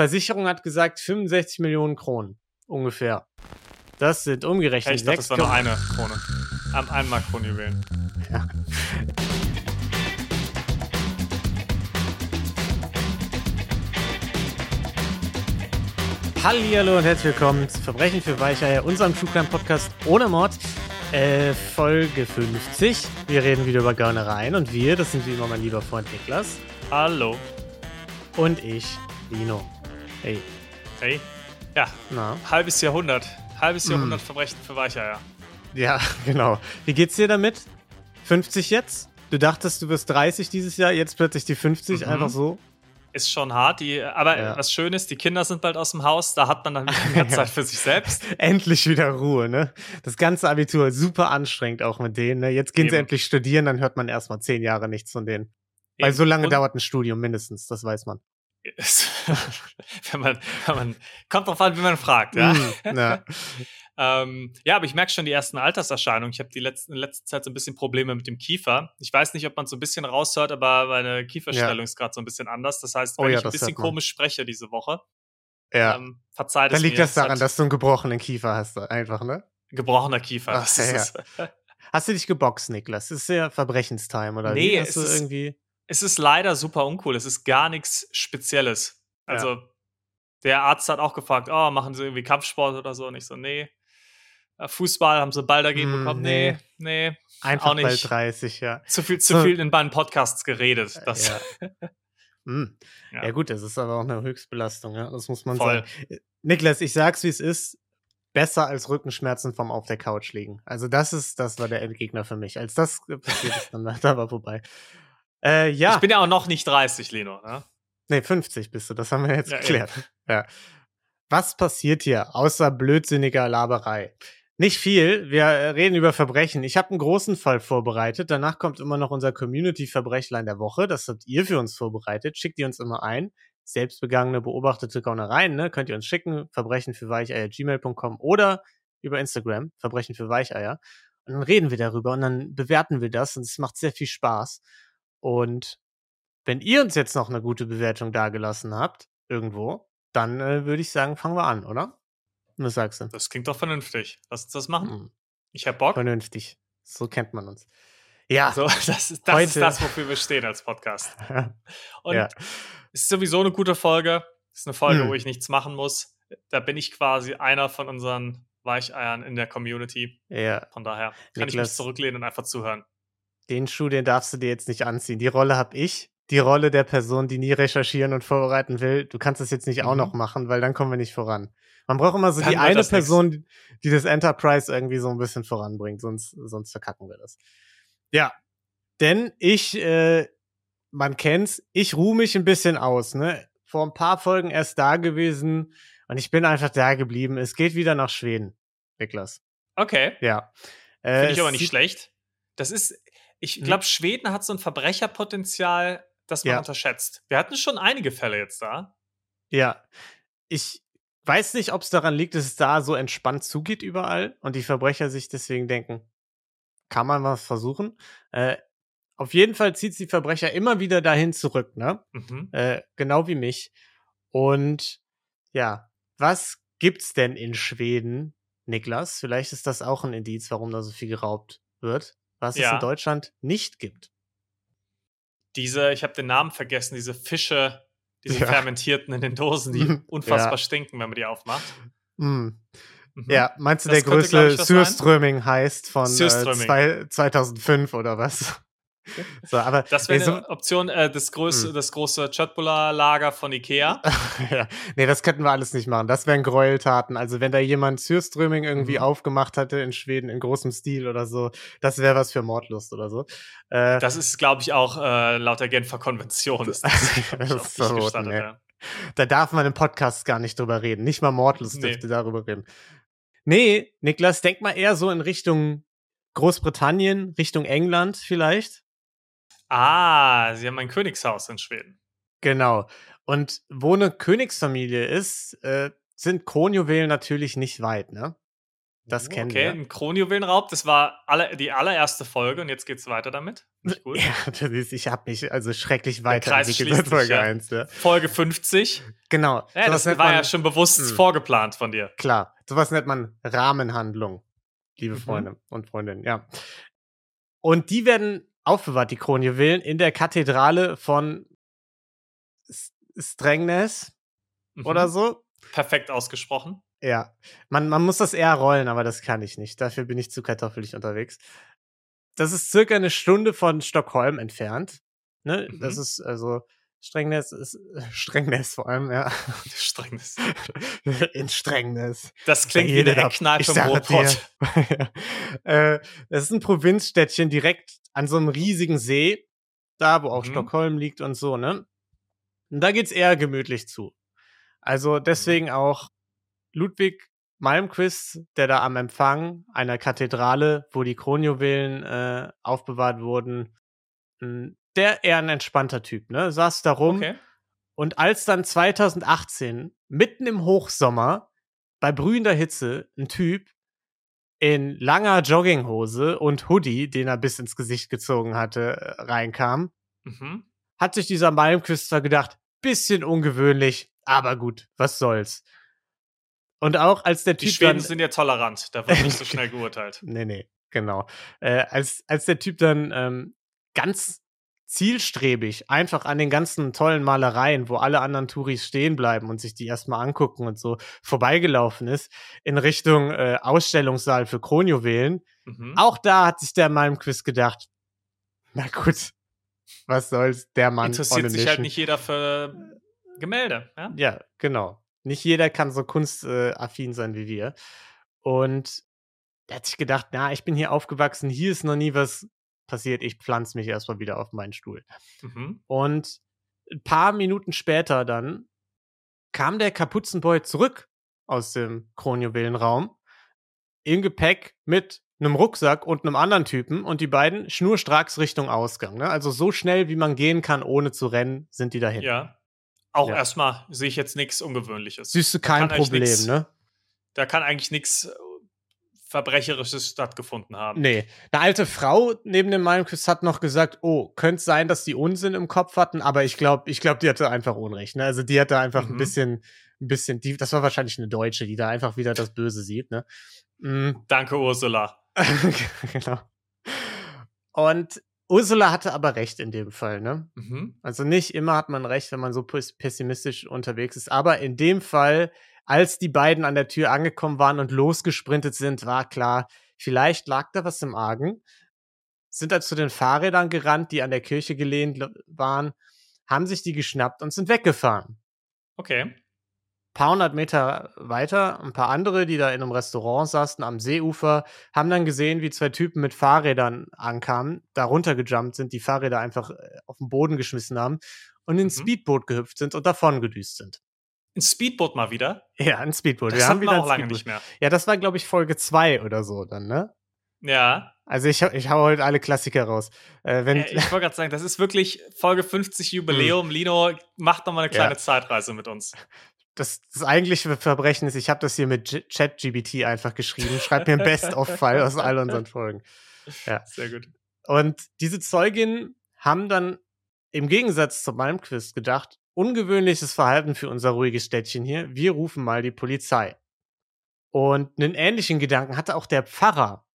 Versicherung hat gesagt 65 Millionen Kronen ungefähr. Das sind umgerechnet. Ich dachte, das war nur eine Krone. Einmal Kronjuwelen. Ja. Hallo und herzlich willkommen zu Verbrechen für Weicheier, unserem True Crime Podcast ohne Mord. Äh, Folge 50. Wir reden wieder über Gaunereien und wir, das sind wie immer mein lieber Freund Niklas. Hallo. Und ich, Lino. Hey. Hey. Ja, Na? halbes Jahrhundert. Halbes hm. Jahrhundert Verbrechen für Weicheier. Ja, genau. Wie geht's dir damit? 50 jetzt? Du dachtest, du wirst 30 dieses Jahr, jetzt plötzlich die 50, mhm. einfach so? Ist schon hart, die, aber ja. was schön ist, die Kinder sind bald aus dem Haus, da hat man dann mehr Zeit für sich selbst. endlich wieder Ruhe, ne? Das ganze Abitur super anstrengend auch mit denen, ne? Jetzt gehen Eben. sie endlich studieren, dann hört man erstmal zehn Jahre nichts von denen. Eben. Weil so lange Und dauert ein Studium mindestens, das weiß man. wenn man, wenn man, kommt drauf an, wie man fragt, ja. Mm, ja. ähm, ja, aber ich merke schon die ersten Alterserscheinungen. Ich habe die letzten, in letzter Zeit so ein bisschen Probleme mit dem Kiefer. Ich weiß nicht, ob man so ein bisschen raushört, aber meine Kieferstellung ja. ist gerade so ein bisschen anders. Das heißt, oh wenn oh ja, ich ein bisschen komisch spreche diese Woche, ja. ähm, verzeiht Dann liegt das daran, dass du einen gebrochenen Kiefer hast, einfach, ne? Gebrochener Kiefer. Ach, ja, Hast du dich geboxt, Niklas? Das ist ja Verbrechenstime, oder nee, wie? Hast du irgendwie es ist leider super uncool. Es ist gar nichts Spezielles. Also, ja. der Arzt hat auch gefragt, oh, machen Sie irgendwie Kampfsport oder so? Und ich so, nee. Äh, Fußball haben sie Ball dagegen hm, bekommen? Nee, nee. Einfach auch nicht. bei 30, ja. Zu viel, zu viel in beiden Podcasts geredet. Äh, das. Ja. hm. ja. ja. gut, das ist aber auch eine Höchstbelastung, ja. Das muss man Voll. sagen. Äh, Niklas, ich sag's, wie es ist. Besser als Rückenschmerzen vom auf der Couch liegen. Also, das ist, das war der Endgegner für mich. Als das passiert ist, dann da war vorbei. Äh, ja. Ich bin ja auch noch nicht 30, Leno. Ne? Nee, 50 bist du, das haben wir jetzt ja, geklärt. Ja. Was passiert hier außer blödsinniger Laberei? Nicht viel. Wir reden über Verbrechen. Ich habe einen großen Fall vorbereitet. Danach kommt immer noch unser Community-Verbrechlein der Woche. Das habt ihr für uns vorbereitet. Schickt ihr uns immer ein. Selbstbegangene, beobachtete Gaunereien, ne? Könnt ihr uns schicken. Verbrechen für Weicheier.gmail.com oder über Instagram. Verbrechen für Weicheier. Und dann reden wir darüber und dann bewerten wir das und es macht sehr viel Spaß. Und wenn ihr uns jetzt noch eine gute Bewertung dagelassen habt, irgendwo, dann äh, würde ich sagen, fangen wir an, oder? Was sagst du? Das klingt doch vernünftig. Lass uns das machen. Mhm. Ich hab Bock. Vernünftig. So kennt man uns. Ja. So, das, ist, das Heute. ist das, wofür wir stehen als Podcast. Und ja. es ist sowieso eine gute Folge. Es ist eine Folge, mhm. wo ich nichts machen muss. Da bin ich quasi einer von unseren Weicheiern in der Community. Ja. Von daher kann Niklas, ich mich zurücklehnen und einfach zuhören den Schuh, den darfst du dir jetzt nicht anziehen. Die Rolle habe ich. Die Rolle der Person, die nie recherchieren und vorbereiten will. Du kannst das jetzt nicht mhm. auch noch machen, weil dann kommen wir nicht voran. Man braucht immer so dann die eine Person, nix. die das Enterprise irgendwie so ein bisschen voranbringt, sonst, sonst verkacken wir das. Ja, denn ich, äh, man kennt's, ich ruhe mich ein bisschen aus, ne? Vor ein paar Folgen erst da gewesen und ich bin einfach da geblieben. Es geht wieder nach Schweden, Niklas. Okay. Ja. Äh, Finde ich aber nicht schlecht. Das ist, ich mhm. glaube, Schweden hat so ein Verbrecherpotenzial, das man ja. unterschätzt. Wir hatten schon einige Fälle jetzt da. Ja. Ich weiß nicht, ob es daran liegt, dass es da so entspannt zugeht überall und die Verbrecher sich deswegen denken, kann man was versuchen. Äh, auf jeden Fall zieht die Verbrecher immer wieder dahin zurück, ne? Mhm. Äh, genau wie mich. Und ja, was gibt's denn in Schweden, Niklas? Vielleicht ist das auch ein Indiz, warum da so viel geraubt wird was ja. es in Deutschland nicht gibt. Diese, ich habe den Namen vergessen, diese Fische, diese ja. fermentierten in den Dosen, die unfassbar ja. stinken, wenn man die aufmacht. Mm. Mhm. Ja, meinst du, das der größte Surströming heißt von äh, 2005 oder was? So, aber das wäre eine so, Option, äh, das, große, hm. das große Chötbula-Lager von Ikea. ja. Nee, das könnten wir alles nicht machen. Das wären Gräueltaten. Also wenn da jemand Surströming irgendwie mhm. aufgemacht hatte in Schweden in großem Stil oder so, das wäre was für Mordlust oder so. Äh, das ist, glaube ich, auch äh, laut der Genfer Konvention. Das, das ist verboten, nee. ja. Da darf man im Podcast gar nicht drüber reden. Nicht mal Mordlust nee. dürfte darüber reden. Nee, Niklas, denk mal eher so in Richtung Großbritannien, Richtung England vielleicht. Ah, sie haben ein Königshaus in Schweden. Genau. Und wo eine Königsfamilie ist, äh, sind Kronjuwelen natürlich nicht weit, ne? Das oh, kennen okay, wir. Okay, ein Kronjuwelenraub, das war alle, die allererste Folge und jetzt geht's weiter damit. Gut. Ja, das ist, ich habe mich also schrecklich weiterentwickelt Folge ja. 1. Ja. Folge 50. Genau. Ja, das war man, ja schon bewusst mh. Hm. vorgeplant von dir. Klar, sowas nennt man Rahmenhandlung, liebe mhm. Freunde und Freundinnen, ja. Und die werden aufbewahrt, die Kronjuwelen, in der Kathedrale von Strängnäs mhm. oder so. Perfekt ausgesprochen. Ja, man, man muss das eher rollen, aber das kann ich nicht. Dafür bin ich zu kartoffelig unterwegs. Das ist circa eine Stunde von Stockholm entfernt. Ne? Mhm. Das ist also Strängnäs ist Strängnäs vor allem, ja. Strängnäs. In Strängnäs. Das klingt wie eine Eckkneipe im Ruhrpott. äh, das ist ein Provinzstädtchen direkt an so einem riesigen See, da wo auch mhm. Stockholm liegt und so, ne? Und da geht's eher gemütlich zu. Also mhm. deswegen auch Ludwig Malmquist, der da am Empfang einer Kathedrale, wo die Kronjuwelen äh, aufbewahrt wurden, der eher ein entspannter Typ, ne? Saß da rum. Okay. Und als dann 2018, mitten im Hochsommer, bei brühender Hitze, ein Typ in langer Jogginghose und Hoodie, den er bis ins Gesicht gezogen hatte, äh, reinkam, mhm. hat sich dieser Malmquist zwar gedacht, bisschen ungewöhnlich, aber gut, was soll's. Und auch als der Typ. Die Schweden dann, sind ja tolerant, da wird nicht so schnell geurteilt. nee, nee, genau. Äh, als, als der Typ dann ähm, ganz zielstrebig einfach an den ganzen tollen Malereien, wo alle anderen Touris stehen bleiben und sich die erstmal angucken und so vorbeigelaufen ist, in Richtung äh, Ausstellungssaal für Kronjuwelen. Mhm. Auch da hat sich der Malmquiz gedacht, na gut, was soll's, der Mann. Interessiert sich halt nicht jeder für Gemälde. Ja, ja genau. Nicht jeder kann so kunstaffin sein wie wir. Und er hat sich gedacht, na, ich bin hier aufgewachsen, hier ist noch nie was passiert, ich pflanze mich erstmal wieder auf meinen Stuhl. Mhm. Und ein paar Minuten später dann kam der Kapuzenboy zurück aus dem Kronjuwelenraum im Gepäck mit einem Rucksack und einem anderen Typen und die beiden schnurstracks Richtung Ausgang. Ne? Also so schnell, wie man gehen kann, ohne zu rennen, sind die dahin. Ja. Auch ja. erstmal sehe ich jetzt nichts Ungewöhnliches. Siehst du kein Problem, nix, ne? Da kann eigentlich nichts Verbrecherisches stattgefunden haben. Nee. Eine alte Frau neben dem Malmquiz hat noch gesagt, oh, könnte sein, dass die Unsinn im Kopf hatten, aber ich glaube, ich glaube, die hatte einfach Unrecht. Ne? Also die hatte einfach mhm. ein bisschen, ein bisschen, die, das war wahrscheinlich eine Deutsche, die da einfach wieder das Böse sieht. Ne? Mhm. Danke, Ursula. genau. Und Ursula hatte aber recht in dem Fall, ne? Mhm. Also nicht immer hat man recht, wenn man so pessimistisch unterwegs ist. Aber in dem Fall, als die beiden an der Tür angekommen waren und losgesprintet sind, war klar, vielleicht lag da was im Argen. Sind dann zu den Fahrrädern gerannt, die an der Kirche gelehnt waren, haben sich die geschnappt und sind weggefahren. Okay paar hundert Meter weiter, ein paar andere, die da in einem Restaurant saßen am Seeufer, haben dann gesehen, wie zwei Typen mit Fahrrädern ankamen, da runtergejumpt sind, die Fahrräder einfach äh, auf den Boden geschmissen haben und ins mhm. Speedboot gehüpft sind und davon gedüst sind. Ein Speedboot mal wieder? Ja, ein Speedboot. Das wir haben wieder wir auch lange nicht mehr. Ja, das war, glaube ich, Folge 2 oder so dann, ne? Ja. Also ich, ich hau heute alle Klassiker raus. Äh, wenn, ich wollte gerade sagen, das ist wirklich Folge 50 Jubiläum. Hm. Lino, macht doch mal eine kleine ja. Zeitreise mit uns das, das eigentliche Verbrechen ist, ich habe das hier mit ChatGBT einfach geschrieben. Schreibt mir ein Best-of-File aus all unseren Folgen. Ja. Sehr gut. Und diese Zeuginnen haben dann im Gegensatz zu meinem Quiz gedacht, ungewöhnliches Verhalten für unser ruhiges Städtchen hier. Wir rufen mal die Polizei. Und einen ähnlichen Gedanken hatte auch der Pfarrer,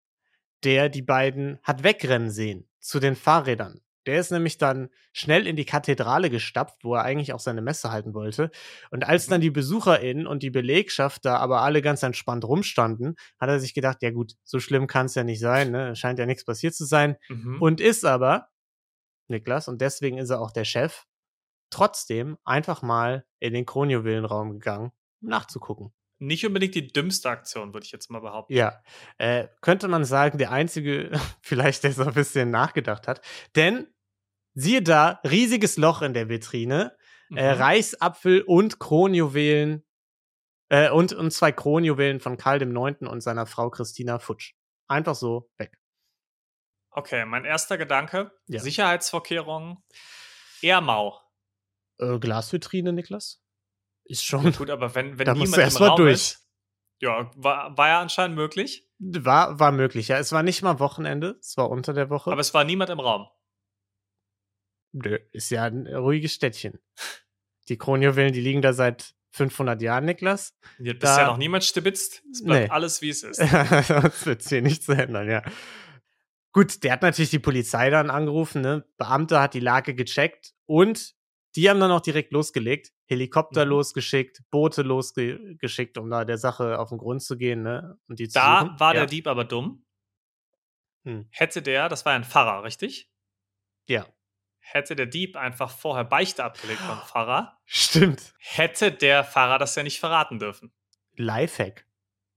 der die beiden hat wegrennen sehen zu den Fahrrädern. Der ist nämlich dann schnell in die Kathedrale gestapft, wo er eigentlich auch seine Messe halten wollte. Und als dann die BesucherInnen und die Belegschaft da aber alle ganz entspannt rumstanden, hat er sich gedacht, ja gut, so schlimm kann es ja nicht sein, ne? Scheint ja nichts passiert zu sein. Mhm. Und ist aber, Niklas, und deswegen ist er auch der Chef, trotzdem einfach mal in den Kronjuwelenraum gegangen, um nachzugucken. Nicht unbedingt die dümmste Aktion, würde ich jetzt mal behaupten. Ja, äh, könnte man sagen, der einzige, vielleicht der so ein bisschen nachgedacht hat. Denn Siehe da, riesiges Loch in der Vitrine, äh, mhm. äh, Reichsapfel und Kronjuwelen äh, und, und zwei Kronjuwelen von Karl dem Neunten und seiner Frau Christina Futsch. Einfach so weg. Okay, mein erster Gedanke, ja. Sicherheitsvorkehrungen, eher mau. Äh, Glasvitrine, Niklas? Ist schon. Ja, gut, aber wenn, wenn da niemand im Raum durch. ist, Ja, war, war ja anscheinend möglich. War, war möglich, ja. Es war nicht mal Wochenende, es war unter der Woche. Aber es war niemand im Raum. Nö, ist ja ein ruhiges Städtchen. Die Kronjuwelen, die liegen da seit 500 Jahren, Niklas. Hier hat bisher noch niemand stibitzt. Es bleibt nee. alles, wie es ist. Sonst wird hier nichts ändern, ja. Gut, der hat natürlich die Polizei dann angerufen, ne? Beamter hat die Lage gecheckt und die haben dann auch direkt losgelegt. Helikopter mhm. losgeschickt, Boote losgeschickt, um da der Sache auf den Grund zu gehen, ne? Und die da suchen. war ja. der Dieb aber dumm. Hm. Hätte der, das war ein Pfarrer, richtig? Ja hätte der Dieb einfach vorher Beichte abgelegt beim Pfarrer. Stimmt. Hätte der Pfarrer das ja nicht verraten dürfen. Lifehack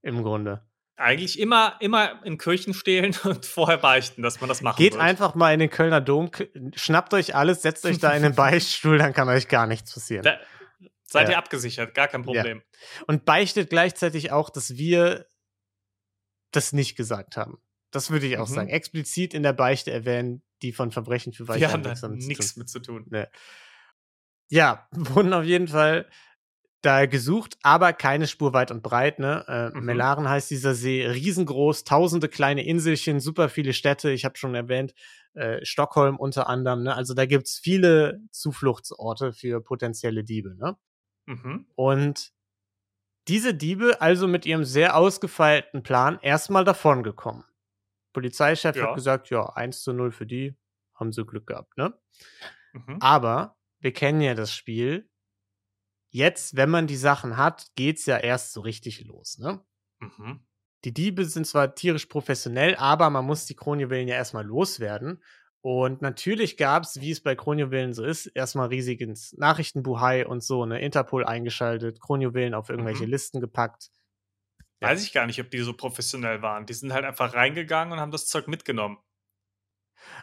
im Grunde. Eigentlich immer, immer in Kirchen stehlen und vorher beichten, dass man das machen Geht wird. einfach mal in den Kölner Dom, schnappt euch alles, setzt euch da in den Beichtstuhl, dann kann euch gar nichts passieren. Da, seid ja. ihr abgesichert, gar kein Problem. Ja. Und beichtet gleichzeitig auch, dass wir das nicht gesagt haben. Das würde ich auch mhm. sagen. Explizit in der Beichte erwähnen, die von Verbrechen für Weiche Wir haben da nichts mit zu tun. Nee. Ja, wurden auf jeden Fall da gesucht, aber keine Spur weit und breit. Ne? Äh, mhm. Melaren heißt dieser See, riesengroß, tausende kleine Inselchen, super viele Städte. Ich habe schon erwähnt, äh, Stockholm unter anderem. Ne? Also da gibt's viele Zufluchtsorte für potenzielle Diebe. Ne? Mhm. Und diese Diebe also mit ihrem sehr ausgefeilten Plan erstmal davongekommen. Polizeichef ja. hat gesagt, ja, 1 zu 0 für die, haben sie Glück gehabt, ne? Mhm. Aber wir kennen ja das Spiel. Jetzt, wenn man die Sachen hat, geht's ja erst so richtig los, ne? Mhm. Die Diebe sind zwar tierisch professionell, aber man muss die Kronjuwelen ja erstmal loswerden. Und natürlich gab es, wie es bei Kronjuwelen so ist, erstmal riesiges Nachrichtenbuhai und so, ne? Interpol eingeschaltet, Kronjuwelen auf irgendwelche mhm. Listen gepackt. Weiß ich gar nicht, ob die so professionell waren. Die sind halt einfach reingegangen und haben das Zeug mitgenommen.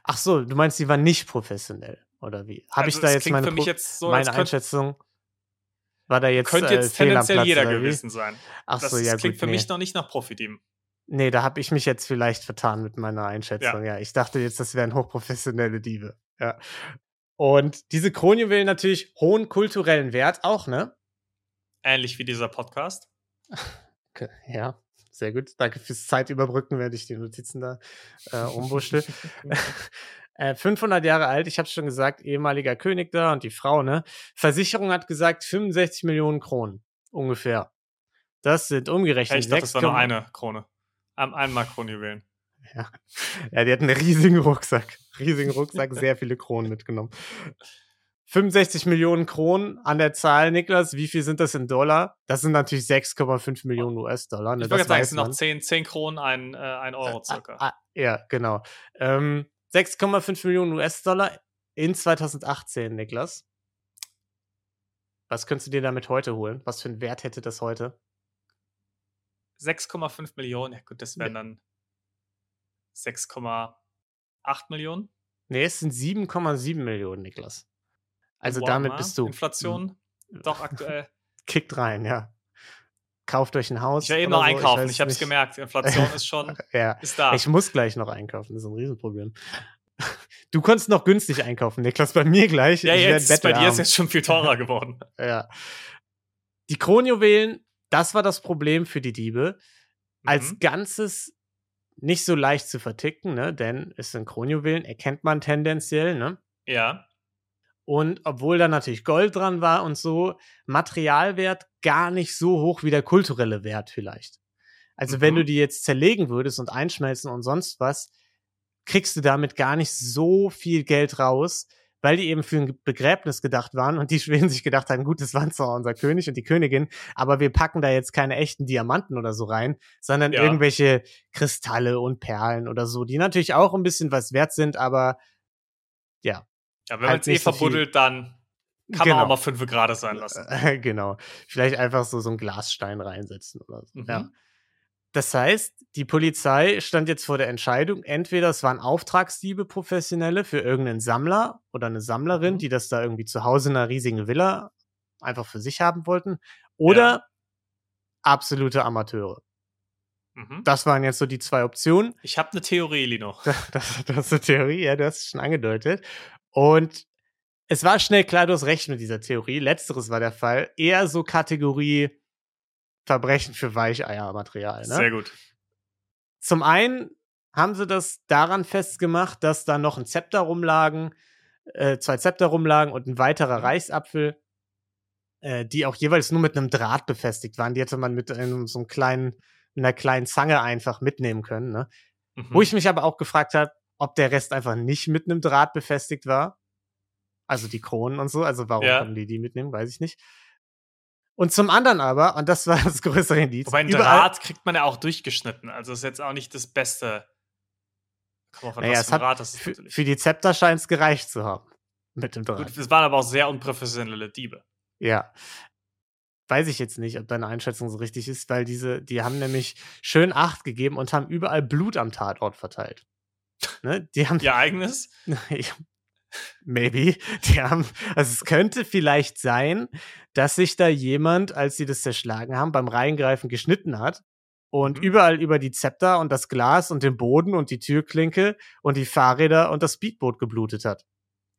Ach so, du meinst, die waren nicht professionell, oder wie? Habe also ich da jetzt meine, jetzt so, meine Einschätzung? War da jetzt Könnte jetzt äh, tendenziell jeder gewesen sein. Ach das so, ja, das klingt gut, für nee. mich noch nicht nach Profiteam. Nee, da habe ich mich jetzt vielleicht vertan mit meiner Einschätzung. Ja, ja ich dachte jetzt, das wären hochprofessionelle Diebe. Ja. Und diese Kronjuwelen natürlich hohen kulturellen Wert auch, ne? Ähnlich wie dieser Podcast. Ja, sehr gut. Danke fürs Zeitüberbrücken, während ich die Notizen da äh, umwuschel. 500 äh, Jahre alt, ich habe schon gesagt, ehemaliger König da und die Frau, ne? Versicherung hat gesagt 65 Millionen Kronen ungefähr. Das sind umgerechnet. ich dachte, das war nur eine Krone. Einmal Kronjuwelen. Ja. ja, die hatten einen riesigen Rucksack. Riesigen Rucksack, sehr viele Kronen mitgenommen. 65 Millionen Kronen an der Zahl, Niklas. Wie viel sind das in Dollar? Das sind natürlich 6,5 Millionen US-Dollar. Ne? Ich wollte sagen, es sind noch 10, 10 Kronen, ein, äh, ein Euro circa. Ah, ah, ja, genau. Ähm, 6,5 Millionen US-Dollar in 2018, Niklas. Was könntest du dir damit heute holen? Was für einen Wert hätte das heute? 6,5 Millionen, ja gut, das wären dann 6,8 Millionen. Nee, es sind 7,7 Millionen, Niklas. Also Warmer, damit bist du. Inflation, doch aktuell. Kickt rein, ja. Kauft euch ein Haus. Ich werde eben noch so. einkaufen, ich, ich habe es gemerkt. Inflation ist schon ja. ist da. Ich muss gleich noch einkaufen, das ist ein Riesenproblem. Du konntest noch günstig einkaufen, Niklas, bei mir gleich. Ja, ich jetzt, bei dir ist jetzt schon viel teurer geworden. ja. Die Kronjuwelen, das war das Problem für die Diebe. Als mhm. Ganzes nicht so leicht zu verticken, ne? denn es sind Kronjuwelen, erkennt man tendenziell, ne? Ja. Und obwohl da natürlich Gold dran war und so, Materialwert gar nicht so hoch wie der kulturelle Wert vielleicht. Also mhm. wenn du die jetzt zerlegen würdest und einschmelzen und sonst was, kriegst du damit gar nicht so viel Geld raus, weil die eben für ein Begräbnis gedacht waren und die Schweden sich gedacht haben, gut, das war zwar unser König und die Königin, aber wir packen da jetzt keine echten Diamanten oder so rein, sondern ja. irgendwelche Kristalle und Perlen oder so, die natürlich auch ein bisschen was wert sind, aber ja, ja, wenn halt man es eh verbuddelt, so dann kann genau. man auch mal fünf Grad sein lassen. genau. Vielleicht einfach so, so einen Glasstein reinsetzen oder so. Mhm. Ja. Das heißt, die Polizei stand jetzt vor der Entscheidung, entweder es waren Auftragsdiebe professionelle für irgendeinen Sammler oder eine Sammlerin, mhm. die das da irgendwie zu Hause in einer riesigen Villa einfach für sich haben wollten, oder ja. absolute Amateure. Mhm. Das waren jetzt so die zwei Optionen. Ich habe eine Theorie, Lino. Das, das, das ist eine Theorie, ja, du hast es schon angedeutet. Und es war schnell klar, du hast recht mit dieser Theorie. Letzteres war der Fall. Eher so Kategorie Verbrechen für Weicheiermaterial. Ne? Sehr gut. Zum einen haben sie das daran festgemacht, dass da noch ein Zepter rumlagen, äh, zwei Zepter rumlagen und ein weiterer. Reichsapfel, äh, die auch jeweils nur mit einem Draht befestigt waren. Die hätte man mit einem, so einem kleinen, einer kleinen Zange einfach mitnehmen können. Ne? Mhm. Wo ich mich aber auch gefragt habe, ob der Rest einfach nicht mit einem Draht befestigt war. Also die Kronen und so. Also warum ja. konnten die die mitnehmen, weiß ich nicht. Und zum anderen aber, und das war das größere Indiz. Wobei ein Draht kriegt man ja auch durchgeschnitten. Also ist jetzt auch nicht das Beste. Naja, es hat, Draht, für, für, die Zepter scheint es gereicht zu haben. Mit dem Draht. Gut, es waren aber auch sehr unprofessionelle Diebe. Ja. Weiß ich jetzt nicht, ob deine Einschätzung so richtig ist, weil diese, die haben nämlich schön Acht gegeben und haben überall Blut am Tatort verteilt. Ne? Die haben. Ihr eigenes? Maybe. Die haben, also es könnte vielleicht sein, dass sich da jemand, als sie das zerschlagen haben, beim Reingreifen geschnitten hat und mhm. überall über die Zepter und das Glas und den Boden und die Türklinke und die Fahrräder und das Speedboot geblutet hat.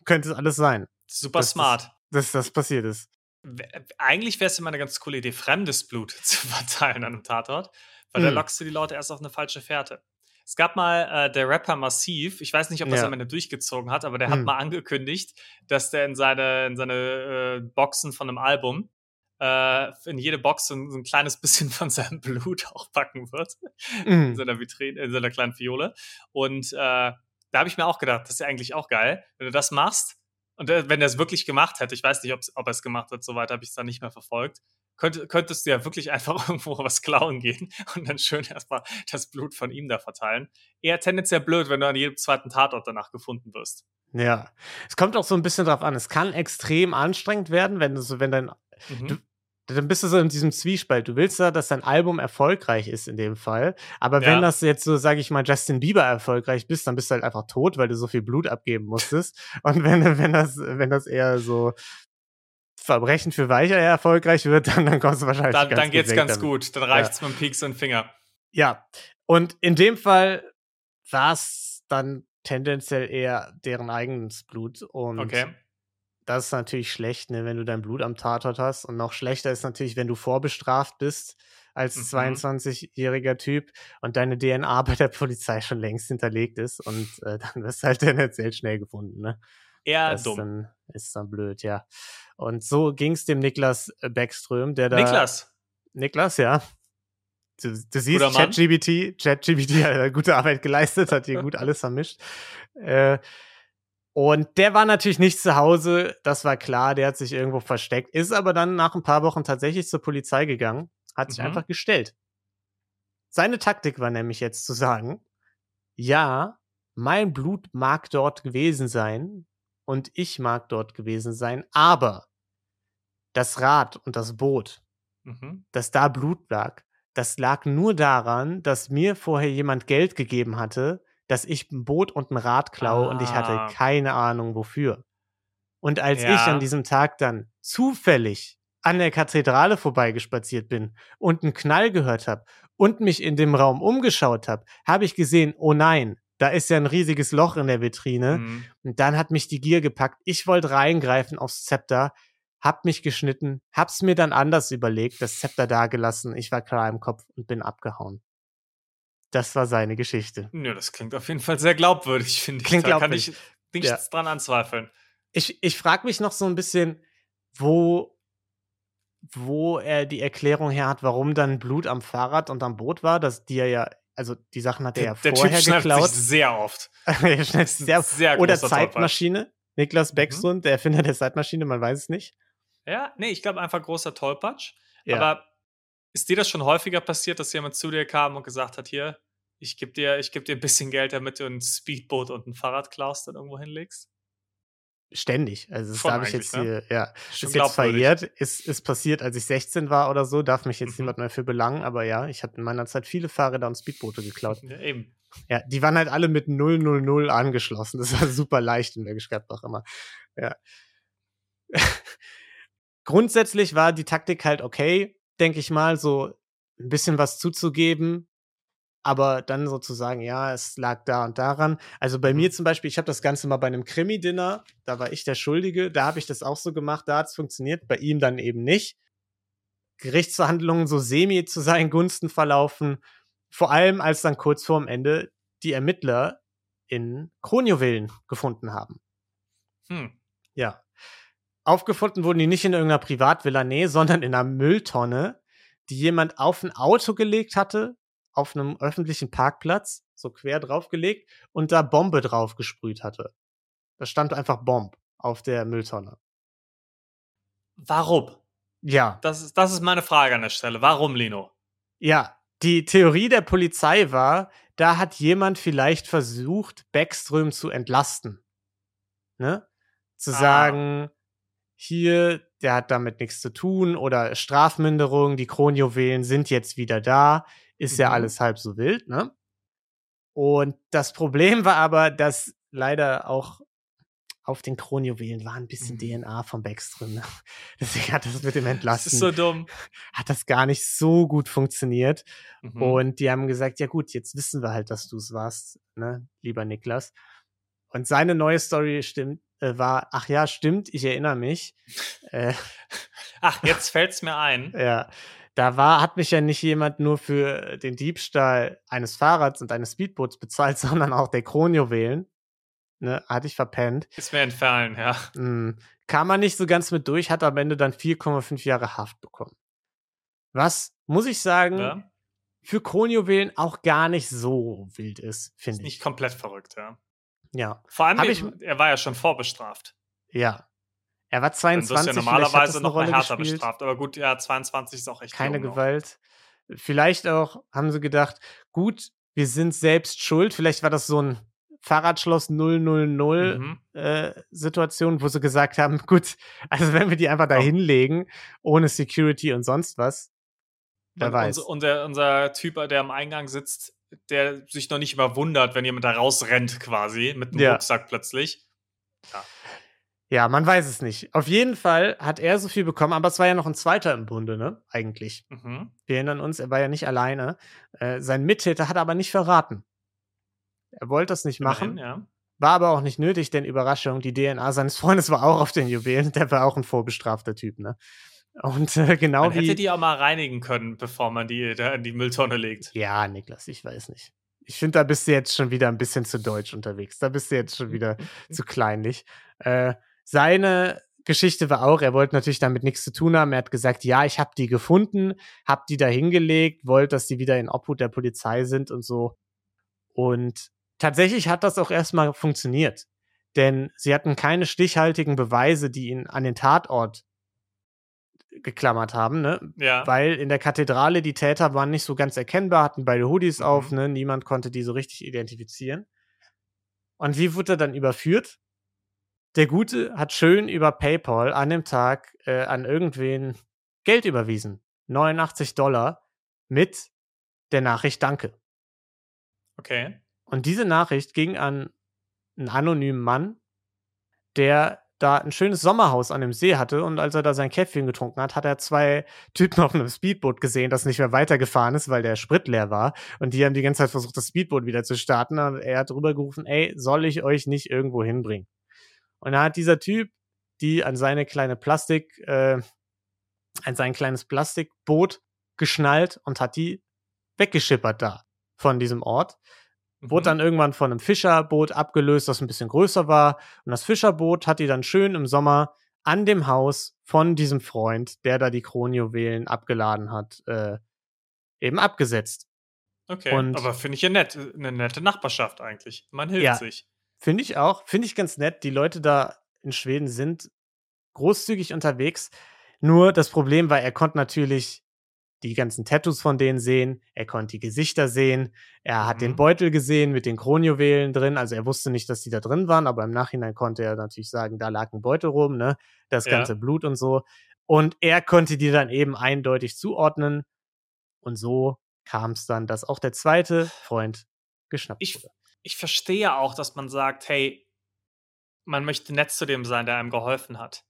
Könnte alles sein. Super smart. Das, dass das passiert ist. Eigentlich wäre es immer eine ganz coole Idee, fremdes Blut zu verteilen an einem Tatort, weil mhm. da lockst du die Leute erst auf eine falsche Fährte. Es gab mal äh, der Rapper Massiv, ich weiß nicht, ob das ja. am Ende durchgezogen hat, aber der hm. hat mal angekündigt, dass der in seine, in seine äh, Boxen von einem Album äh, in jede Box so ein, so ein, kleines bisschen von seinem Blut auch packen wird. Mhm. In seiner Vitrine, in seiner kleinen Fiole. Und äh, da habe ich mir auch gedacht, das ist ja eigentlich auch geil, wenn du das machst. Und äh, wenn er es wirklich gemacht hätte, ich weiß nicht, ob er es gemacht hat, soweit habe ich es dann nicht mehr verfolgt, könnt, könntest du ja wirklich einfach irgendwo was klauen gehen und dann schön erstmal das Blut von ihm da verteilen. Eher tendenziell blöd, wenn du an jedem zweiten Tatort danach gefunden wirst. Ja, es kommt auch so ein bisschen drauf an. Es kann extrem anstrengend werden, wenn du so, wenn dein, mhm. du, dann bist du so in diesem Zwiespalt. Du willst ja, dass dein Album erfolgreich ist in dem Fall. Aber ja. wenn das jetzt so, sage ich mal, Justin Bieber erfolgreich bist, dann bist du halt einfach tot, weil du so viel Blut abgeben musstest. Und wenn, wenn das, wenn das eher so Verbrechen für Weicher erfolgreich wird, dann, dann kommst du wahrscheinlich dann, ganz Dann geht's ganz damit. gut. Dann reicht's ja. mit dem Pieks und Finger. Ja. Und in dem Fall war es dann tendenziell eher deren eigenes Blut. Und okay. das ist natürlich schlecht, ne, wenn du dein Blut am Tatort hast. Und noch schlechter ist natürlich, wenn du vorbestraft bist als mhm. 22-jähriger Typ und deine DNA bei der Polizei schon längst hinterlegt ist. Und äh, dann wirst du halt tendenziell schnell gefunden, ne? Eher das dumm. Dann, ist dann blöd, ja. Und so ging es dem Niklas Backström, der da. Niklas. Niklas, ja. Du, du siehst, ChatGBT, ChatGBT hat gute Arbeit geleistet, hat hier gut alles vermischt. Äh, und der war natürlich nicht zu Hause, das war klar, der hat sich irgendwo versteckt, ist aber dann nach ein paar Wochen tatsächlich zur Polizei gegangen, hat sich mhm. einfach gestellt. Seine Taktik war nämlich jetzt zu sagen, ja, mein Blut mag dort gewesen sein, und ich mag dort gewesen sein, aber das Rad und das Boot, mhm. dass da Blut lag, das lag nur daran, dass mir vorher jemand Geld gegeben hatte, dass ich ein Boot und ein Rad klaue ah. und ich hatte ah. keine Ahnung wofür. Und als ja. ich an diesem Tag dann zufällig an der Kathedrale vorbeigespaziert bin und einen Knall gehört habe und mich in dem Raum umgeschaut habe, habe ich gesehen, oh nein, da ist ja ein riesiges Loch in der Vitrine. Mhm. Und dann hat mich die Gier gepackt. Ich wollte reingreifen aufs Zepter, hab mich geschnitten, hab's mir dann anders überlegt, das Zepter dagelassen. Ich war klar im Kopf und bin abgehauen. Das war seine Geschichte. Ja, das klingt auf jeden Fall sehr glaubwürdig, finde ich. Klingt da glaubwürdig. kann ich nichts ja. dran anzweifeln. Ich, ich frage mich noch so ein bisschen, wo, wo er die Erklärung her hat, warum dann Blut am Fahrrad und am Boot war, dass die er ja also die Sachen hat er ja der vorher typ geklaut. Sich sehr oft. sehr, sehr Oder Zeitmaschine. Tollpatsch. Niklas Beckström, mhm. der Erfinder der Zeitmaschine, man weiß es nicht. Ja, nee, ich glaube einfach großer Tollpatsch. Ja. Aber ist dir das schon häufiger passiert, dass jemand zu dir kam und gesagt hat, hier, ich gebe dir, geb dir ein bisschen Geld, damit du ein Speedboot und ein Fahrrad klaust und irgendwo hinlegst? Ständig. Also das darf ich jetzt ne? hier, ja, Schon ist jetzt verjährt, ist, ist passiert, als ich 16 war oder so, darf mich jetzt mhm. niemand mehr für belangen, aber ja, ich habe in meiner Zeit viele Fahrräder und Speedboote geklaut. Ja, eben. Ja, die waren halt alle mit 000 angeschlossen. Das war super leicht in Bergisch Gladbach immer. Ja. Grundsätzlich war die Taktik halt okay, denke ich mal, so ein bisschen was zuzugeben, aber dann sozusagen, ja, es lag da und daran. Also bei mir mhm. zum Beispiel, ich habe das Ganze mal bei einem Krimi-Dinner, da war ich der Schuldige, da habe ich das auch so gemacht, da hat es funktioniert, bei ihm dann eben nicht. Gerichtsverhandlungen so semi zu seinen Gunsten verlaufen. Vor allem, als dann kurz vorm Ende die Ermittler in Kronjuwelen gefunden haben. Hm. Ja. Aufgefunden wurden die nicht in irgendeiner Privatvilla, nee, sondern in einer Mülltonne, die jemand auf ein Auto gelegt hatte, auf einem öffentlichen Parkplatz, so quer draufgelegt und da Bombe drauf gesprüht hatte. Da stand einfach Bomb auf der Mülltonne. Warum? Ja. Das ist, das ist meine Frage an der Stelle. Warum, Lino? Ja, die Theorie der Polizei war, da hat jemand vielleicht versucht, Backström zu entlasten. Ne? Zu ah. sagen, hier, der hat damit nichts zu tun oder Strafminderung, die Kronjuwelen sind jetzt wieder da, ist mhm. ja alles halb so wild, ne? Und das Problem war aber, dass leider auch auf den Kronjuwelen war ein bisschen mhm. DNA vom Backstrom. Ne? Deswegen hat das mit dem Entlassen. Das ist so dumm. Hat das gar nicht so gut funktioniert. Mhm. Und die haben gesagt, ja gut, jetzt wissen wir halt, dass du es warst, ne, lieber Niklas. Und seine neue Story stimmt, äh, war, ach ja, stimmt, ich erinnere mich. äh, ach, jetzt fällt's mir ein. ja. Da war, hat mich ja nicht jemand nur für den Diebstahl eines Fahrrads und eines Speedboots bezahlt, sondern auch der Kronjuwelen ne, hatte ich verpennt. Ist mir entfallen, ja. Mhm. Kam man nicht so ganz mit durch, hat am Ende dann 4,5 Jahre Haft bekommen. Was, muss ich sagen, ja. für Kronjuwelen auch gar nicht so wild ist, finde ich. Nicht komplett verrückt, ja. Ja. Vor allem, ich, er war ja schon vorbestraft. Ja. Er war 22. Dann ja normalerweise noch mal härter gespielt. bestraft. Aber gut, ja, 22 ist auch echt Keine Gewalt. Vielleicht auch haben sie gedacht, gut, wir sind selbst schuld. Vielleicht war das so ein Fahrradschloss 000 mhm. äh, Situation, wo sie gesagt haben, gut, also wenn wir die einfach da hinlegen, ohne Security und sonst was, wer weiß. Unser, unser Typ, der am Eingang sitzt, der sich noch nicht immer wundert, wenn jemand da rausrennt quasi mit einem ja. Rucksack plötzlich. Ja. Ja, man weiß es nicht. Auf jeden Fall hat er so viel bekommen, aber es war ja noch ein zweiter im Bunde, ne? Eigentlich. Mhm. Wir erinnern uns, er war ja nicht alleine. Äh, sein Mittäter hat aber nicht verraten. Er wollte das nicht machen. Immerhin, ja. War aber auch nicht nötig, denn Überraschung, die DNA seines Freundes war auch auf den Juwelen. Der war auch ein vorbestrafter Typ, ne? Und äh, genau man wie. hätte die auch mal reinigen können, bevor man die da in die Mülltonne legt. Ja, Niklas, ich weiß nicht. Ich finde, da bist du jetzt schon wieder ein bisschen zu deutsch unterwegs. Da bist du jetzt schon wieder zu kleinlich. Äh, seine Geschichte war auch, er wollte natürlich damit nichts zu tun haben. Er hat gesagt, ja, ich habe die gefunden, habe die da hingelegt, wollte, dass die wieder in Obhut der Polizei sind und so. Und tatsächlich hat das auch erstmal funktioniert. Denn sie hatten keine stichhaltigen Beweise, die ihn an den Tatort geklammert haben, ne? Ja. Weil in der Kathedrale die Täter waren nicht so ganz erkennbar, hatten beide Hoodies mhm. auf, ne? Niemand konnte die so richtig identifizieren. Und wie wurde er dann überführt? Der Gute hat schön über PayPal an dem Tag äh, an irgendwen Geld überwiesen. 89 Dollar mit der Nachricht Danke. Okay. Und diese Nachricht ging an einen anonymen Mann, der da ein schönes Sommerhaus an dem See hatte und als er da sein Käffchen getrunken hat, hat er zwei Typen auf einem Speedboot gesehen, das nicht mehr weitergefahren ist, weil der Sprit leer war und die haben die ganze Zeit versucht, das Speedboot wieder zu starten und er hat rübergerufen, ey, soll ich euch nicht irgendwo hinbringen? Und da hat dieser Typ die an seine kleine Plastik, äh, an sein kleines Plastikboot geschnallt und hat die weggeschippert da von diesem Ort. Wurde mhm. dann irgendwann von einem Fischerboot abgelöst, das ein bisschen größer war. Und das Fischerboot hat die dann schön im Sommer an dem Haus von diesem Freund, der da die Kronjuwelen abgeladen hat, äh, eben abgesetzt. Okay, und aber finde ich ja nett. Eine nette Nachbarschaft eigentlich. Man hilft ja, sich. Finde ich auch. Finde ich ganz nett. Die Leute da in Schweden sind großzügig unterwegs. Nur das Problem war, er konnte natürlich die ganzen Tattoos von denen sehen, er konnte die Gesichter sehen, er hat mhm. den Beutel gesehen mit den Kronjuwelen drin, also er wusste nicht, dass die da drin waren, aber im Nachhinein konnte er natürlich sagen, da lag ein Beutel rum, ne, das ganze ja. Blut und so. Und er konnte die dann eben eindeutig zuordnen und so kam es dann, dass auch der zweite Freund geschnappt ich, wurde. Ich verstehe auch, dass man sagt, hey, man möchte nett zu dem sein, der einem geholfen hat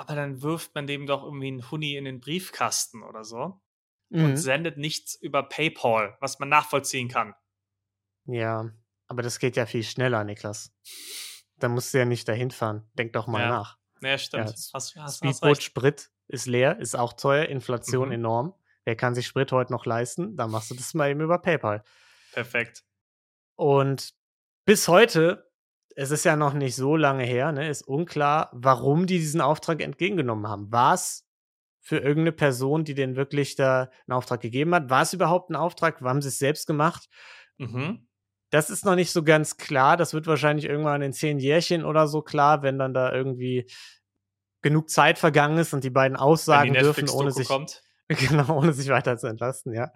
aber dann wirft man dem doch irgendwie einen Huni in den Briefkasten oder so mhm. und sendet nichts über PayPal, was man nachvollziehen kann. Ja, aber das geht ja viel schneller, Niklas. Da musst du ja nicht dahin fahren. Denk doch mal ja. nach. Ja, stimmt. Ja, hast, hast, Speedboot Sprit ist leer, ist auch teuer, Inflation mhm. enorm. Wer kann sich Sprit heute noch leisten? Dann machst du das mal eben über PayPal. Perfekt. Und bis heute, es ist ja noch nicht so lange her, ne, ist unklar, warum die diesen Auftrag entgegengenommen haben. War es für irgendeine Person, die den wirklich da einen Auftrag gegeben hat? War es überhaupt ein Auftrag? Haben sie es selbst gemacht? Mhm. Das ist noch nicht so ganz klar. Das wird wahrscheinlich irgendwann in zehn Jährchen oder so klar, wenn dann da irgendwie genug Zeit vergangen ist und die beiden aussagen die dürfen, ohne sich, genau, ohne sich weiter zu entlasten, ja.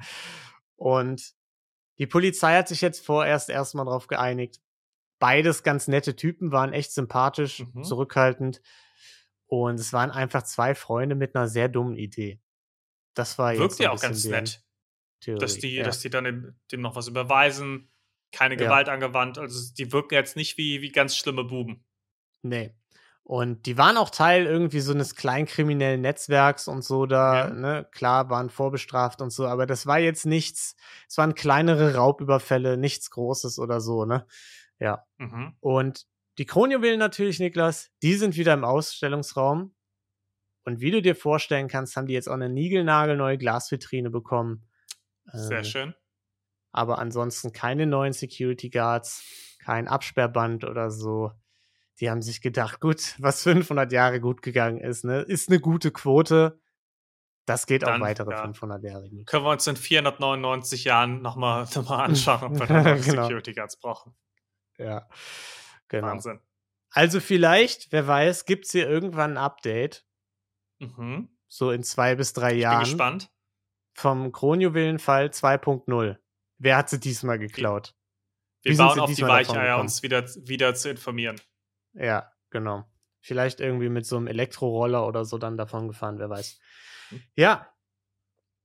Und die Polizei hat sich jetzt vorerst erstmal darauf geeinigt. Beides ganz nette Typen, waren echt sympathisch, mhm. zurückhaltend. Und es waren einfach zwei Freunde mit einer sehr dummen Idee. Das war Wirkt ja auch ganz nett. Theorie, dass die, ja. dass die dann dem, dem, noch was überweisen, keine Gewalt ja. angewandt. Also die wirken jetzt nicht wie, wie ganz schlimme Buben. Nee. Und die waren auch Teil irgendwie so eines kleinkriminellen Netzwerks und so da, ja. ne, klar, waren vorbestraft und so, aber das war jetzt nichts, es waren kleinere Raubüberfälle, nichts Großes oder so, ne? Ja. Mhm. Und die Kronjuwelen natürlich, Niklas, die sind wieder im Ausstellungsraum. Und wie du dir vorstellen kannst, haben die jetzt auch eine niegelnagelneue Glasvitrine bekommen. Sehr äh, schön. Aber ansonsten keine neuen Security Guards, kein Absperrband oder so. Die haben sich gedacht, gut, was 500 Jahre gut gegangen ist, ne, ist eine gute Quote. Das geht Dann, auch weitere ja. 500 Jahre gut. Können wir uns in 499 Jahren nochmal noch mal anschauen, ob wir dann genau. Security Guards brauchen. Ja. Genau. Wahnsinn. Also vielleicht, wer weiß, gibt es hier irgendwann ein Update. Mhm. So in zwei bis drei Jahren. Ich bin gespannt. Vom Kronjuwelenfall 2.0. Wer hat sie diesmal geklaut? Wir Wie bauen auf die Weicheier, uns wieder, wieder zu informieren. Ja, genau. Vielleicht irgendwie mit so einem Elektroroller oder so dann davon gefahren, wer weiß. Hm. Ja.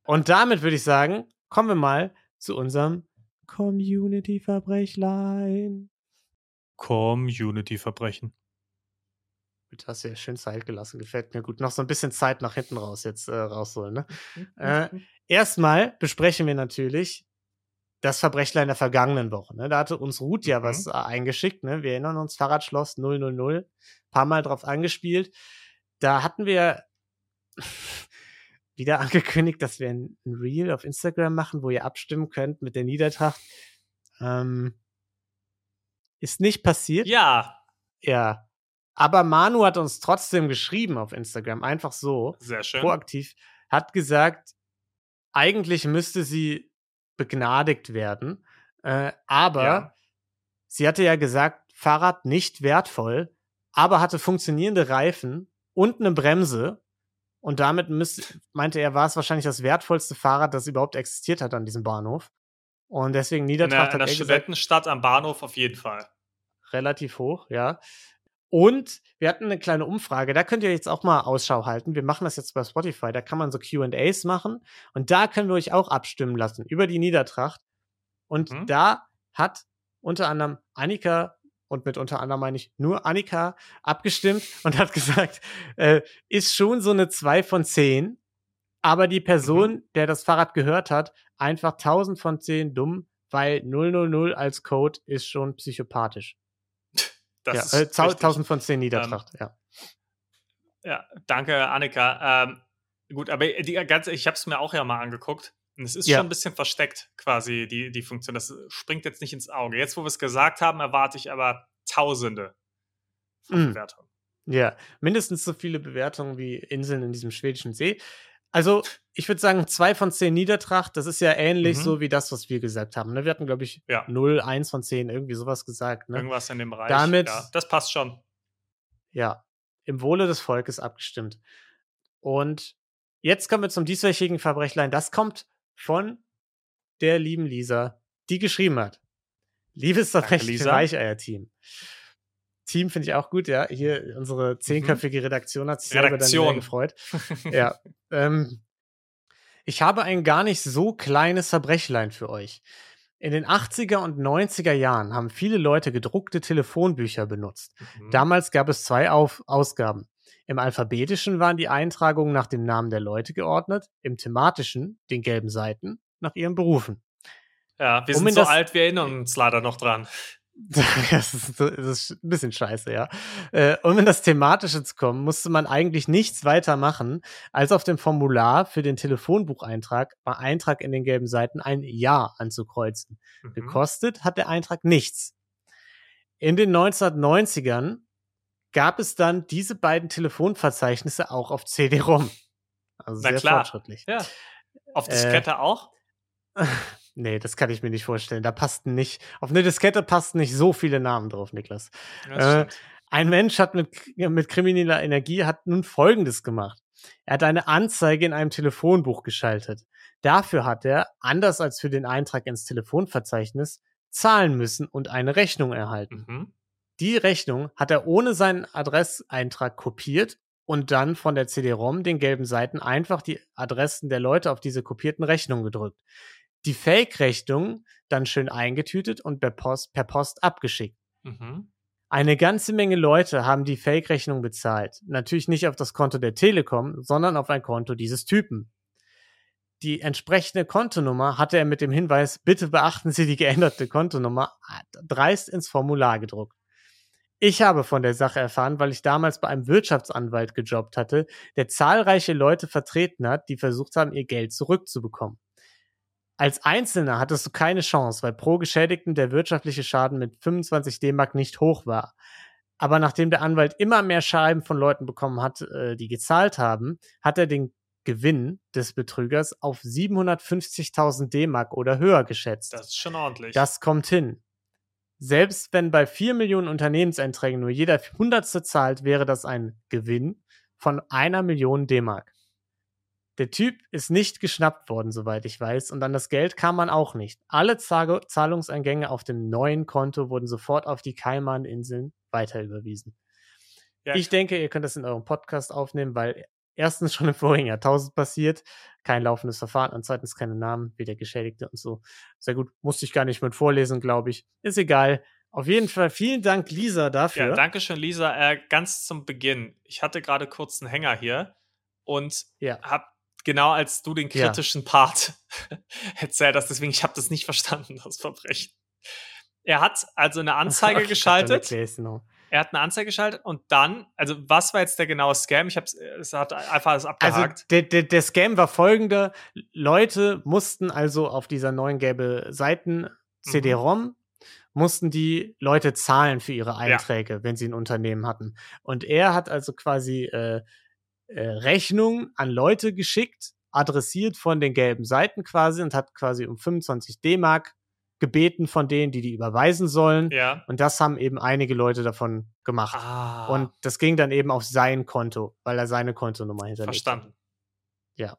Und damit würde ich sagen, kommen wir mal zu unserem Community-Verbrechlein. Community-Verbrechen. Du hast ja schön Zeit gelassen, gefällt mir gut. Noch so ein bisschen Zeit nach hinten raus jetzt äh, rausholen. Ne? äh, erstmal besprechen wir natürlich das Verbrechlein der vergangenen Woche. Ne? Da hatte uns Ruth ja mhm. was äh, eingeschickt. Ne? Wir erinnern uns, Fahrradschloss 000, paar Mal drauf angespielt. Da hatten wir wieder angekündigt, dass wir ein, ein Reel auf Instagram machen, wo ihr abstimmen könnt mit der Niedertracht. Ähm, ist nicht passiert. Ja. Ja. Aber Manu hat uns trotzdem geschrieben auf Instagram, einfach so. Sehr schön. Proaktiv. Hat gesagt, eigentlich müsste sie begnadigt werden. Äh, aber ja. sie hatte ja gesagt, Fahrrad nicht wertvoll, aber hatte funktionierende Reifen und eine Bremse. Und damit müsste, meinte er, war es wahrscheinlich das wertvollste Fahrrad, das überhaupt existiert hat an diesem Bahnhof. Und deswegen Niedertracht in der, in der Studentenstadt am Bahnhof auf jeden Fall. Relativ hoch, ja. Und wir hatten eine kleine Umfrage, da könnt ihr jetzt auch mal Ausschau halten. Wir machen das jetzt bei Spotify, da kann man so QAs machen und da können wir euch auch abstimmen lassen über die Niedertracht. Und mhm. da hat unter anderem Annika, und mit unter anderem meine ich nur Annika, abgestimmt und hat gesagt, äh, ist schon so eine 2 von 10, aber die Person, mhm. der das Fahrrad gehört hat, einfach 1000 von 10 dumm, weil 000 als Code ist schon psychopathisch. Das ja, äh, 1000 von 10 Niedertracht, ähm, ja. Ja, danke, Annika. Ähm, gut, aber die ganze, ich habe es mir auch ja mal angeguckt. Und es ist ja. schon ein bisschen versteckt, quasi, die, die Funktion. Das springt jetzt nicht ins Auge. Jetzt, wo wir es gesagt haben, erwarte ich aber Tausende von mm. Bewertungen. Ja, mindestens so viele Bewertungen wie Inseln in diesem schwedischen See. Also, ich würde sagen, zwei von zehn Niedertracht, das ist ja ähnlich mhm. so wie das, was wir gesagt haben. Ne? Wir hatten, glaube ich, ja. 0, 1 von 10, irgendwie sowas gesagt. Ne? Irgendwas in dem Bereich. Damit, ja, das passt schon. Ja, im Wohle des Volkes abgestimmt. Und jetzt kommen wir zum dieswöchigen Verbrechlein. Das kommt von der lieben Lisa, die geschrieben hat. Liebes Weicheier-Team. Team finde ich auch gut, ja. Hier unsere mhm. zehnköpfige Redaktion hat sich Redaktion. selber dann gefreut. ja. Ähm, ich habe ein gar nicht so kleines Verbrechlein für euch. In den 80er und 90er Jahren haben viele Leute gedruckte Telefonbücher benutzt. Mhm. Damals gab es zwei Auf Ausgaben. Im alphabetischen waren die Eintragungen nach dem Namen der Leute geordnet, im thematischen, den gelben Seiten, nach ihren Berufen. Ja, wir um sind so alt, wir erinnern uns leider noch dran. das, ist, das ist ein bisschen scheiße, ja. Äh, um in das Thematische zu kommen, musste man eigentlich nichts weiter machen, als auf dem Formular für den Telefonbucheintrag bei Eintrag in den gelben Seiten ein Ja anzukreuzen. Mhm. Gekostet hat der Eintrag nichts. In den 1990ern gab es dann diese beiden Telefonverzeichnisse auch auf CD-ROM. Also Na sehr klar. fortschrittlich. Ja. Auf Diskette äh, auch? Nee, das kann ich mir nicht vorstellen. Da passten nicht, auf eine Diskette passten nicht so viele Namen drauf, Niklas. Äh, ein Mensch hat mit, mit krimineller Energie hat nun Folgendes gemacht. Er hat eine Anzeige in einem Telefonbuch geschaltet. Dafür hat er, anders als für den Eintrag ins Telefonverzeichnis, zahlen müssen und eine Rechnung erhalten. Mhm. Die Rechnung hat er ohne seinen Adresseintrag kopiert und dann von der CD-ROM den gelben Seiten einfach die Adressen der Leute auf diese kopierten Rechnungen gedrückt die Fake-Rechnung dann schön eingetütet und per Post, per Post abgeschickt. Mhm. Eine ganze Menge Leute haben die Fake-Rechnung bezahlt. Natürlich nicht auf das Konto der Telekom, sondern auf ein Konto dieses Typen. Die entsprechende Kontonummer hatte er mit dem Hinweis, bitte beachten Sie die geänderte Kontonummer, dreist ins Formular gedruckt. Ich habe von der Sache erfahren, weil ich damals bei einem Wirtschaftsanwalt gejobbt hatte, der zahlreiche Leute vertreten hat, die versucht haben, ihr Geld zurückzubekommen. Als Einzelner hattest du keine Chance, weil pro Geschädigten der wirtschaftliche Schaden mit 25 D-Mark nicht hoch war. Aber nachdem der Anwalt immer mehr Schreiben von Leuten bekommen hat, äh, die gezahlt haben, hat er den Gewinn des Betrügers auf 750.000 D-Mark oder höher geschätzt. Das ist schon ordentlich. Das kommt hin. Selbst wenn bei 4 Millionen Unternehmenseinträgen nur jeder Hundertste zahlt, wäre das ein Gewinn von einer Million D-Mark. Der Typ ist nicht geschnappt worden, soweit ich weiß, und an das Geld kam man auch nicht. Alle Zahl Zahlungseingänge auf dem neuen Konto wurden sofort auf die Kaiman-Inseln weiterüberwiesen. Ja. Ich denke, ihr könnt das in eurem Podcast aufnehmen, weil erstens schon im vorigen Jahrtausend passiert, kein laufendes Verfahren und zweitens keine Namen, wie der Geschädigte und so. Sehr gut, musste ich gar nicht mit vorlesen, glaube ich. Ist egal. Auf jeden Fall vielen Dank, Lisa, dafür. Ja, danke schön, Lisa. Äh, ganz zum Beginn. Ich hatte gerade kurz einen Hänger hier und ja. habe genau als du den kritischen ja. Part erzählt hast. Deswegen, ich habe das nicht verstanden, das Verbrechen. Er hat also eine Anzeige geschaltet. Er hat eine Anzeige geschaltet und dann, also was war jetzt der genaue Scam? Ich habe es hat einfach alles also abgehakt. Also der, der, der Scam war folgender: Leute mussten also auf dieser neuen gelbe Seiten CD-ROM mhm. mussten die Leute zahlen für ihre Einträge, ja. wenn sie ein Unternehmen hatten. Und er hat also quasi äh, Rechnung an Leute geschickt, adressiert von den gelben Seiten quasi und hat quasi um 25 D-Mark gebeten von denen, die die überweisen sollen. Ja. Und das haben eben einige Leute davon gemacht. Ah. Und das ging dann eben auf sein Konto, weil er seine Kontonummer hinterlegt Verstanden. Ja.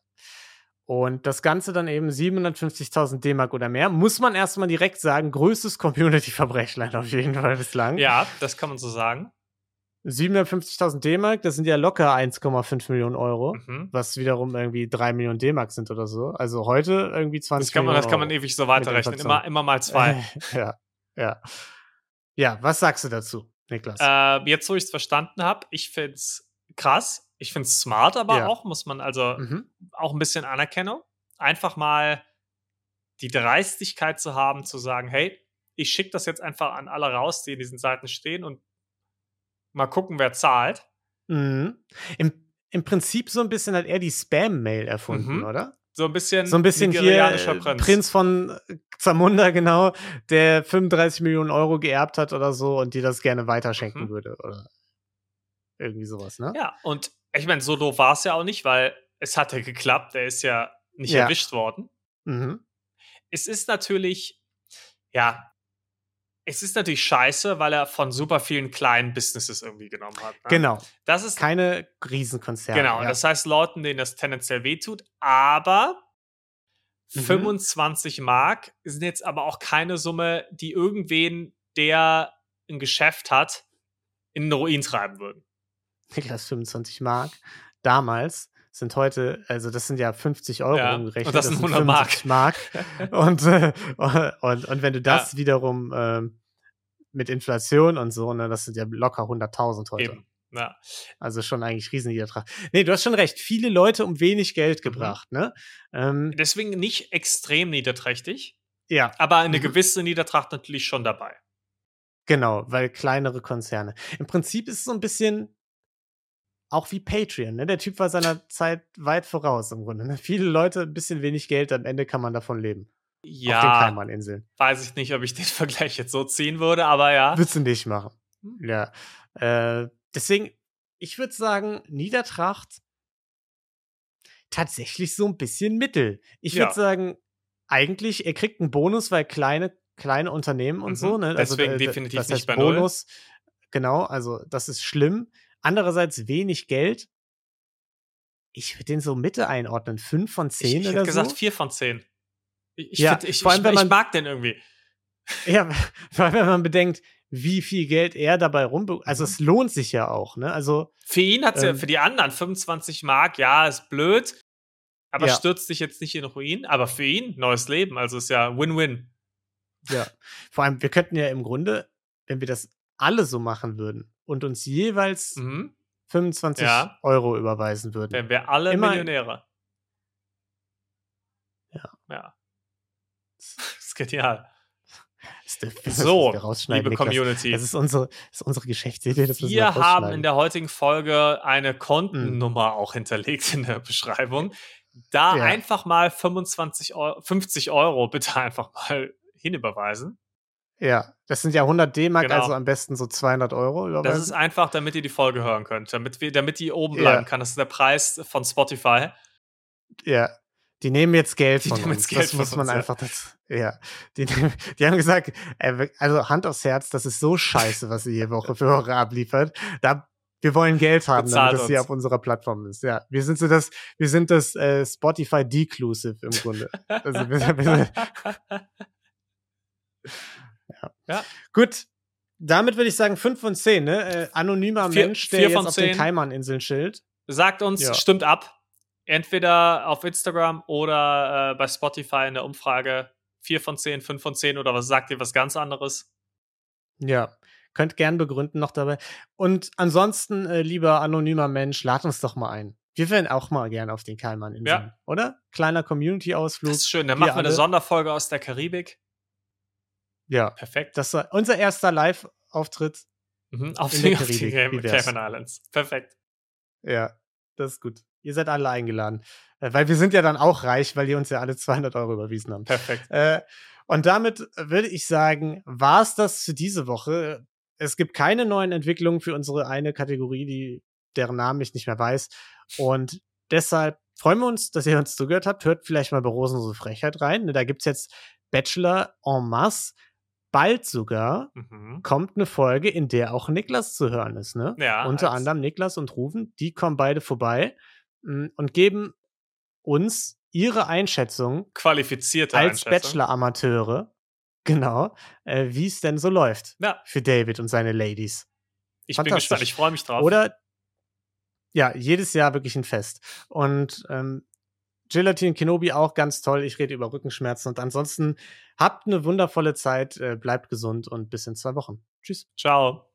Und das Ganze dann eben 750.000 D-Mark oder mehr, muss man erstmal direkt sagen, größtes Community-Verbrechlein auf jeden Fall bislang. Ja, das kann man so sagen. 750.000 D-Mark, das sind ja locker 1,5 Millionen Euro, mhm. was wiederum irgendwie 3 Millionen D-Mark sind oder so. Also heute irgendwie 20 das kann man, Millionen Das kann man ewig so weiterrechnen, immer, immer mal zwei. ja, ja. Ja, was sagst du dazu, Niklas? Äh, jetzt, wo ich es verstanden habe, ich finde es krass, ich finde es smart, aber ja. auch, muss man also mhm. auch ein bisschen Anerkennung. Einfach mal die Dreistigkeit zu haben, zu sagen, hey, ich schicke das jetzt einfach an alle raus, die in diesen Seiten stehen und Mal gucken, wer zahlt. Mhm. Im, Im Prinzip so ein bisschen hat er die Spam-Mail erfunden, mhm. oder? So ein bisschen, so ein bisschen hier Prinz. Prinz von Zamunda, genau, der 35 Millionen Euro geerbt hat oder so und die das gerne weiterschenken mhm. würde oder irgendwie sowas, ne? Ja, und ich meine, so doof war es ja auch nicht, weil es hat ja geklappt, er ist ja nicht ja. erwischt worden. Mhm. Es ist natürlich, ja, es ist natürlich scheiße, weil er von super vielen kleinen Businesses irgendwie genommen hat. Ne? Genau. Das ist keine Riesenkonzerne. Genau. Ja. Das heißt Leuten, denen das tendenziell wehtut, aber mhm. 25 Mark sind jetzt aber auch keine Summe, die irgendwen, der ein Geschäft hat, in den Ruin treiben würden. Niklas, 25 Mark damals sind heute, also das sind ja 50 Euro ja, umgerechnet. Und das sind 100 Mark. Mark. und, äh, und, und wenn du das ja. wiederum ähm, mit Inflation und so, ne, das sind ja locker 100.000 heute. Eben. Ja. Also schon eigentlich riesen Niedertrag. Nee, du hast schon recht. Viele Leute um wenig Geld mhm. gebracht, mhm. ne? Ähm, Deswegen nicht extrem niederträchtig. Ja. Aber eine mhm. gewisse Niedertracht natürlich schon dabei. Genau, weil kleinere Konzerne. Im Prinzip ist es so ein bisschen auch wie Patreon. Ne? Der Typ war seiner Zeit weit voraus im Grunde. Ne? Viele Leute, ein bisschen wenig Geld, am Ende kann man davon leben. Ja. Auf den Kaimaninseln. Weiß ich nicht, ob ich den Vergleich jetzt so ziehen würde, aber ja. Würdest du nicht machen. Hm. Ja. Äh, deswegen, ich würde sagen, Niedertracht tatsächlich so ein bisschen Mittel. Ich würde ja. sagen, eigentlich, er kriegt einen Bonus, weil kleine, kleine Unternehmen und mhm. so, ne? Also, Deswegen äh, definitiv das heißt nicht bei Bonus. Null. Genau, also das ist schlimm. Andererseits wenig Geld. Ich würde den so Mitte einordnen. Fünf von zehn ich, ich oder so. Ich hätte gesagt vier von zehn. Ich, ja, find, ich, vor allem, wenn man, ich mag den irgendwie. Ja, vor allem, wenn man bedenkt, wie viel Geld er dabei rum. Also, es lohnt sich ja auch, ne? Also. Für ihn hat es ähm, ja, für die anderen 25 Mark, ja, ist blöd, aber ja. stürzt sich jetzt nicht in Ruin. Aber für ihn, neues Leben, also ist ja Win-Win. Ja, vor allem, wir könnten ja im Grunde, wenn wir das alle so machen würden und uns jeweils mhm. 25 ja. Euro überweisen würden. Wären wir alle Immer Millionäre. Ja. Ja. Das ist genial. Das ist so, liebe Community. Das ist unsere, das ist unsere Geschäftsidee. Das wir haben in der heutigen Folge eine Kontennummer mhm. auch hinterlegt in der Beschreibung. Da ja. einfach mal 25 Euro, 50 Euro bitte einfach mal hinüberweisen. Ja, das sind ja 100 D-Mark, genau. also am besten so 200 Euro überweisen. Das ist einfach, damit ihr die Folge hören könnt, damit, wir, damit die oben bleiben ja. kann. Das ist der Preis von Spotify. Ja, die nehmen jetzt Geld die von uns. Geld das muss man uns, einfach, das, ja. Die, die haben gesagt, also Hand aufs Herz, das ist so scheiße, was ihr hier Woche für Woche abliefert. Da, wir wollen Geld haben, Bezahlt damit das hier auf unserer Plattform ist. Ja, wir sind so das, wir sind das äh, Spotify Declusive im Grunde. Also, wir, wir, ja. ja. Gut. Damit würde ich sagen 5 von 10, ne? Äh, anonymer vier, Mensch, der jetzt auf 10. den Kaiman-Inseln chillt. Sagt uns, ja. stimmt ab. Entweder auf Instagram oder äh, bei Spotify in der Umfrage 4 von 10, 5 von 10 oder was sagt ihr was ganz anderes? Ja, könnt gern begründen noch dabei. Und ansonsten, äh, lieber anonymer Mensch, lad uns doch mal ein. Wir wären auch mal gern auf den Kaiman-Inseln, ja. oder? Kleiner Community-Ausflug. Das ist schön, dann machen wir eine Sonderfolge aus der Karibik. Ja. Perfekt. Das war unser erster Live-Auftritt. Mhm, auf in den Karibik, Cayman Islands. Perfekt. Ja, das ist gut. Ihr seid alle eingeladen. Äh, weil wir sind ja dann auch reich, weil ihr uns ja alle 200 Euro überwiesen habt. Perfekt. Äh, und damit würde ich sagen, war es das für diese Woche. Es gibt keine neuen Entwicklungen für unsere eine Kategorie, die, deren Namen ich nicht mehr weiß. Und deshalb freuen wir uns, dass ihr uns zugehört habt. Hört vielleicht mal bei Rosenlose Frechheit rein. Da gibt es jetzt Bachelor en masse bald sogar mhm. kommt eine Folge, in der auch Niklas zu hören ist, ne? Ja. Unter anderem Niklas und Rufen, die kommen beide vorbei und geben uns ihre Einschätzung qualifizierte als Bachelor-Amateure, genau, äh, wie es denn so läuft ja. für David und seine Ladies. Ich bin gespannt, ich freue mich drauf. Oder ja, jedes Jahr wirklich ein Fest. Und ähm, Gelatin Kenobi auch ganz toll. Ich rede über Rückenschmerzen und ansonsten habt eine wundervolle Zeit, äh, bleibt gesund und bis in zwei Wochen. Tschüss. Ciao.